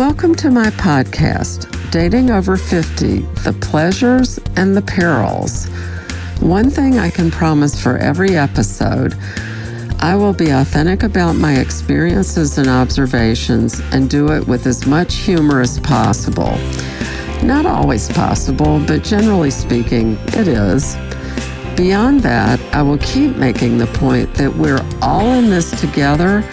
Welcome to my podcast, Dating Over 50 The Pleasures and the Perils. One thing I can promise for every episode I will be authentic about my experiences and observations and do it with as much humor as possible. Not always possible, but generally speaking, it is. Beyond that, I will keep making the point that we're all in this together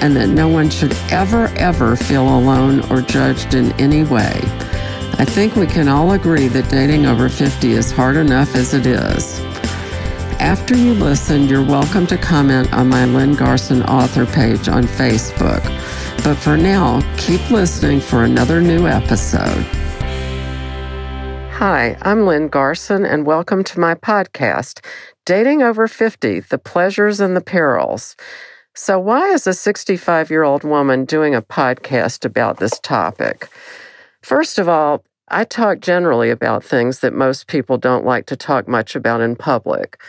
and that no one should ever, ever feel alone or judged in any way. I think we can all agree that dating over 50 is hard enough as it is. After you listen, you're welcome to comment on my Lynn Garson author page on Facebook. But for now, keep listening for another new episode. Hi, I'm Lynn Garson, and welcome to my podcast, Dating Over 50 The Pleasures and the Perils. So, why is a 65 year old woman doing a podcast about this topic? First of all, I talk generally about things that most people don't like to talk much about in public.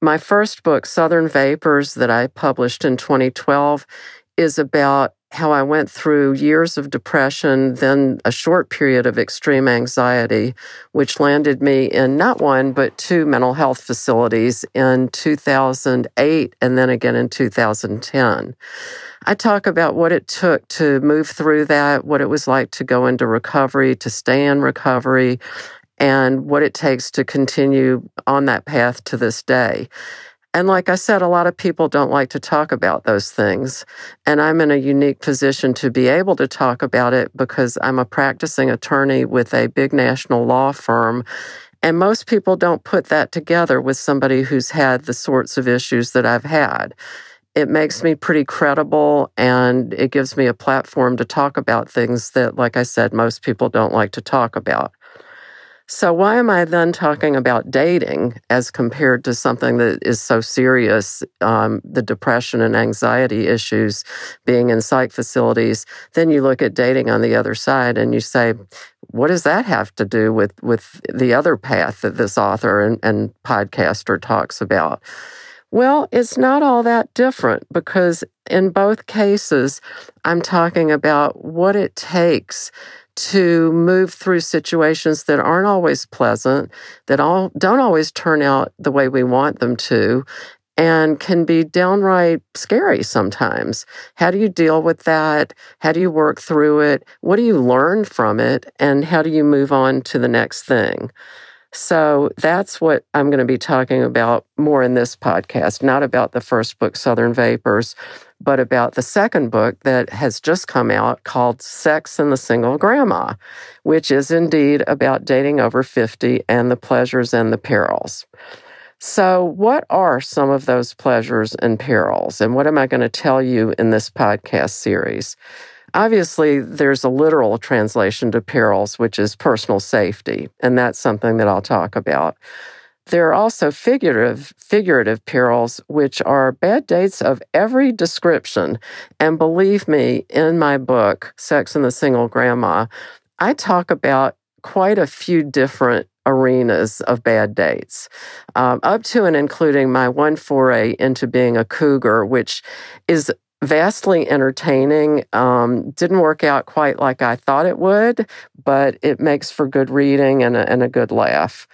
My first book, Southern Vapors, that I published in 2012, is about how I went through years of depression, then a short period of extreme anxiety, which landed me in not one, but two mental health facilities in 2008 and then again in 2010. I talk about what it took to move through that, what it was like to go into recovery, to stay in recovery, and what it takes to continue on that path to this day. And like I said, a lot of people don't like to talk about those things. And I'm in a unique position to be able to talk about it because I'm a practicing attorney with a big national law firm. And most people don't put that together with somebody who's had the sorts of issues that I've had. It makes me pretty credible and it gives me a platform to talk about things that, like I said, most people don't like to talk about. So, why am I then talking about dating as compared to something that is so serious, um, the depression and anxiety issues being in psych facilities? Then you look at dating on the other side and you say, what does that have to do with, with the other path that this author and, and podcaster talks about? Well, it's not all that different because in both cases, I'm talking about what it takes to move through situations that aren't always pleasant, that all don't always turn out the way we want them to, and can be downright scary sometimes. How do you deal with that? How do you work through it? What do you learn from it? And how do you move on to the next thing? So that's what I'm going to be talking about more in this podcast, not about the first book, Southern Vapors, but about the second book that has just come out called Sex and the Single Grandma, which is indeed about dating over 50 and the pleasures and the perils. So, what are some of those pleasures and perils? And what am I going to tell you in this podcast series? Obviously, there's a literal translation to perils, which is personal safety, and that's something that I'll talk about. There are also figurative figurative perils, which are bad dates of every description. And believe me, in my book, Sex and the Single Grandma, I talk about quite a few different arenas of bad dates, um, up to and including my one foray into being a cougar, which is vastly entertaining. Um, didn't work out quite like I thought it would, but it makes for good reading and a, and a good laugh.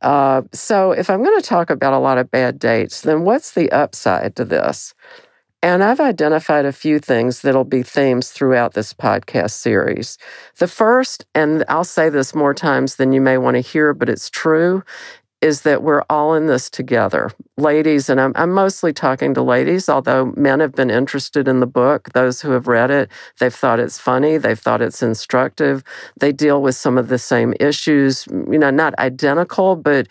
Uh, so, if I'm going to talk about a lot of bad dates, then what's the upside to this? And I've identified a few things that'll be themes throughout this podcast series. The first, and I'll say this more times than you may want to hear, but it's true, is that we're all in this together. Ladies, and I'm, I'm, mostly talking to ladies, although men have been interested in the book. Those who have read it, they've thought it's funny, they've thought it's instructive. They deal with some of the same issues, you know, not identical, but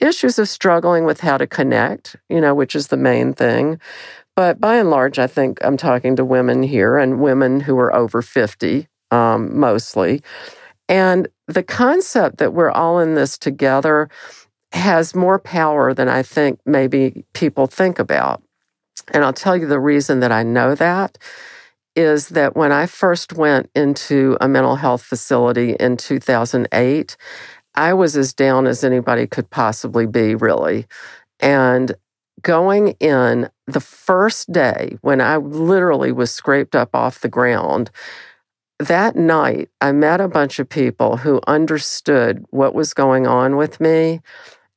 issues of struggling with how to connect, you know, which is the main thing. But by and large, I think I'm talking to women here and women who are over 50, um, mostly. And the concept that we're all in this together has more power than I think maybe people think about. And I'll tell you the reason that I know that is that when I first went into a mental health facility in 2008, I was as down as anybody could possibly be, really. And going in the first day when I literally was scraped up off the ground, that night, I met a bunch of people who understood what was going on with me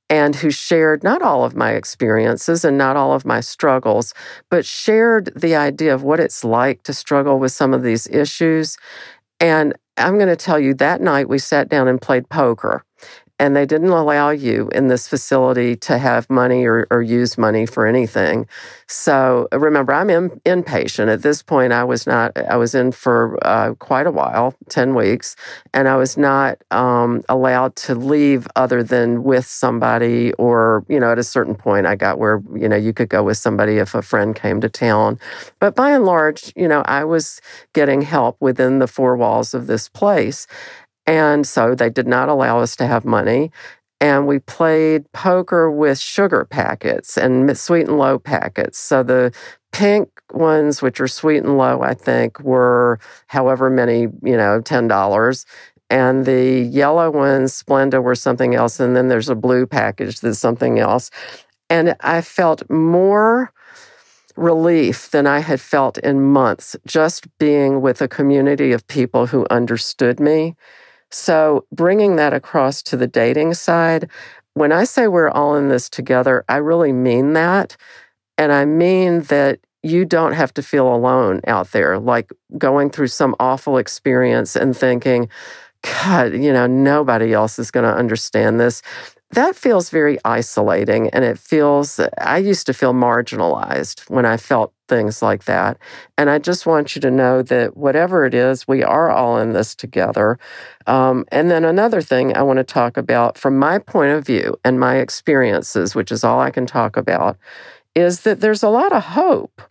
and who shared not all of my experiences and not all of my struggles, but shared the idea of what it's like to struggle with some of these issues. And I'm going to tell you that night we sat down and played poker and they didn't allow you in this facility to have money or, or use money for anything. So remember, I'm in, inpatient at this point. I was not. I was in for uh, quite a while, ten weeks, and I was not um, allowed to leave other than with somebody, or you know, at a certain point, I got where you know you could go with somebody if a friend came to town. But by and large, you know, I was getting help within the four walls of this place. And so they did not allow us to have money. And we played poker with sugar packets and sweet and low packets. So the pink ones, which are sweet and low, I think, were however many, you know, $10 and the yellow ones, Splenda, were something else. And then there's a blue package that's something else. And I felt more relief than I had felt in months just being with a community of people who understood me so, bringing that across to the dating side, when I say we're all in this together, I really mean that. And I mean that you don't have to feel alone out there, like going through some awful experience and thinking, God, you know, nobody else is going to understand this that feels very isolating and it feels i used to feel marginalized when i felt things like that. And i just want you to know that whatever it is we are all in this together. Um, and then another thing i want to talk about from my point of view and my experiences which is all i can talk about is that there's a lot of hope.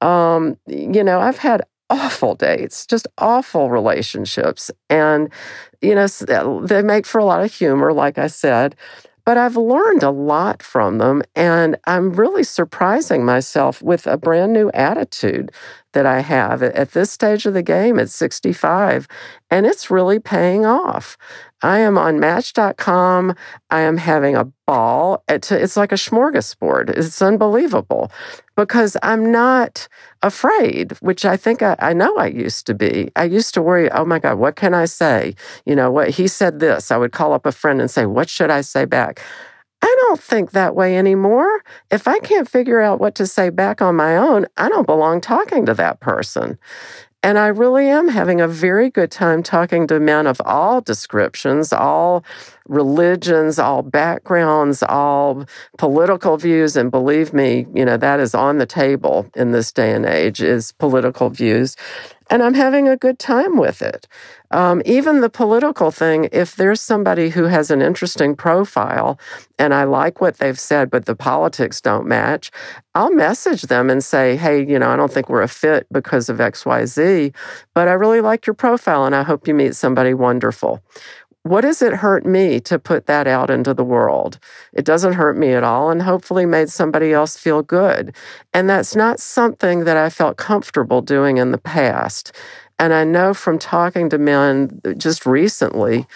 Um, you know i've had awful dates, just awful relationships. And, you know, they make for a lot of humor, like I said, but I've learned a lot from them. And I'm really surprising myself with a brand new attitude that I have at this stage of the game at 65. And it's really paying off. I am on Match.com. I am having a ball. It's like a smorgasbord. It's unbelievable because I'm not afraid, which I think I, I, know I used to be. I used to worry, oh my God, what can I say? You know, what he said this. I would call up a friend and say, what should I say back? I don't think that way anymore. If I can't figure out what to say back on my own, I don't belong talking to that person. And I really am having a very good time talking to men of all descriptions, all religions, all backgrounds, all political views. And believe me, you know, that is on the table in this day and age is political views. And I'm having a good time with it. Um, even the political thing, if there's somebody who has an interesting profile and I like what they've said, but the politics don't match, I'll message them and say, hey, you know, I don't think we're a fit because of XYZ, but I really like your profile and I hope you meet somebody wonderful. What does it hurt me to put that out into the world? It doesn't hurt me at all, and hopefully made somebody else feel good. And that's not something that I felt comfortable doing in the past. And I know from talking to men uh, just recently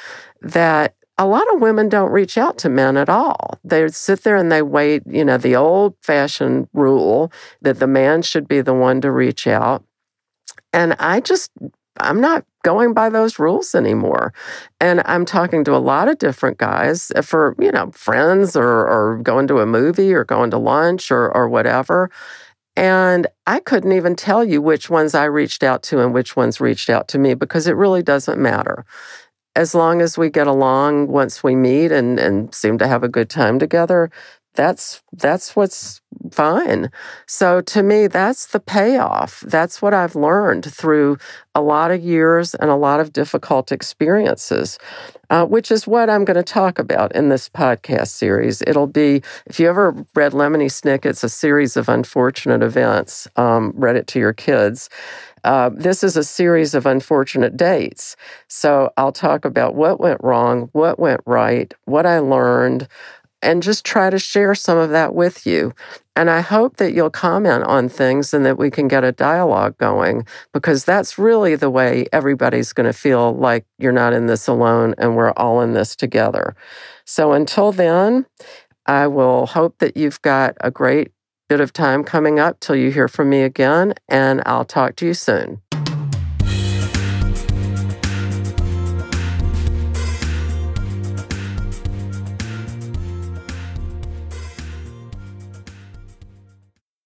that a lot of women don't reach out to men at all. They sit there and they wait, you know, the old fashioned rule that the man should be the one to reach out. And I just, I'm not going by those rules anymore. And I'm talking to a lot of different guys uh, for, you know, friends or, or going to a movie or going to lunch or, or whatever. And I couldn't even tell you which ones I reached out to and which ones reached out to me because it really doesn't matter. As long as we get along once we meet and, and seem to have a good time together, that's that's what's fine. So to me, that's the payoff. That's what I've learned through a lot of years and a lot of difficult experiences, uh, which is what I'm going to talk about in this podcast series. It'll be, if you ever read Lemony Snicket's A Series of Unfortunate Events, um, read it to your kids. Uh, this is a series of unfortunate dates. So I'll talk about what went wrong, what went right, what I learned, and just try to share some of that with you. And I hope that you'll comment on things and that we can get a dialogue going because that's really the way everybody's going to feel like you're not in this alone and we're all in this together. So until then, I will hope that you've got a great bit of time coming up till you hear from me again, and I'll talk to you soon.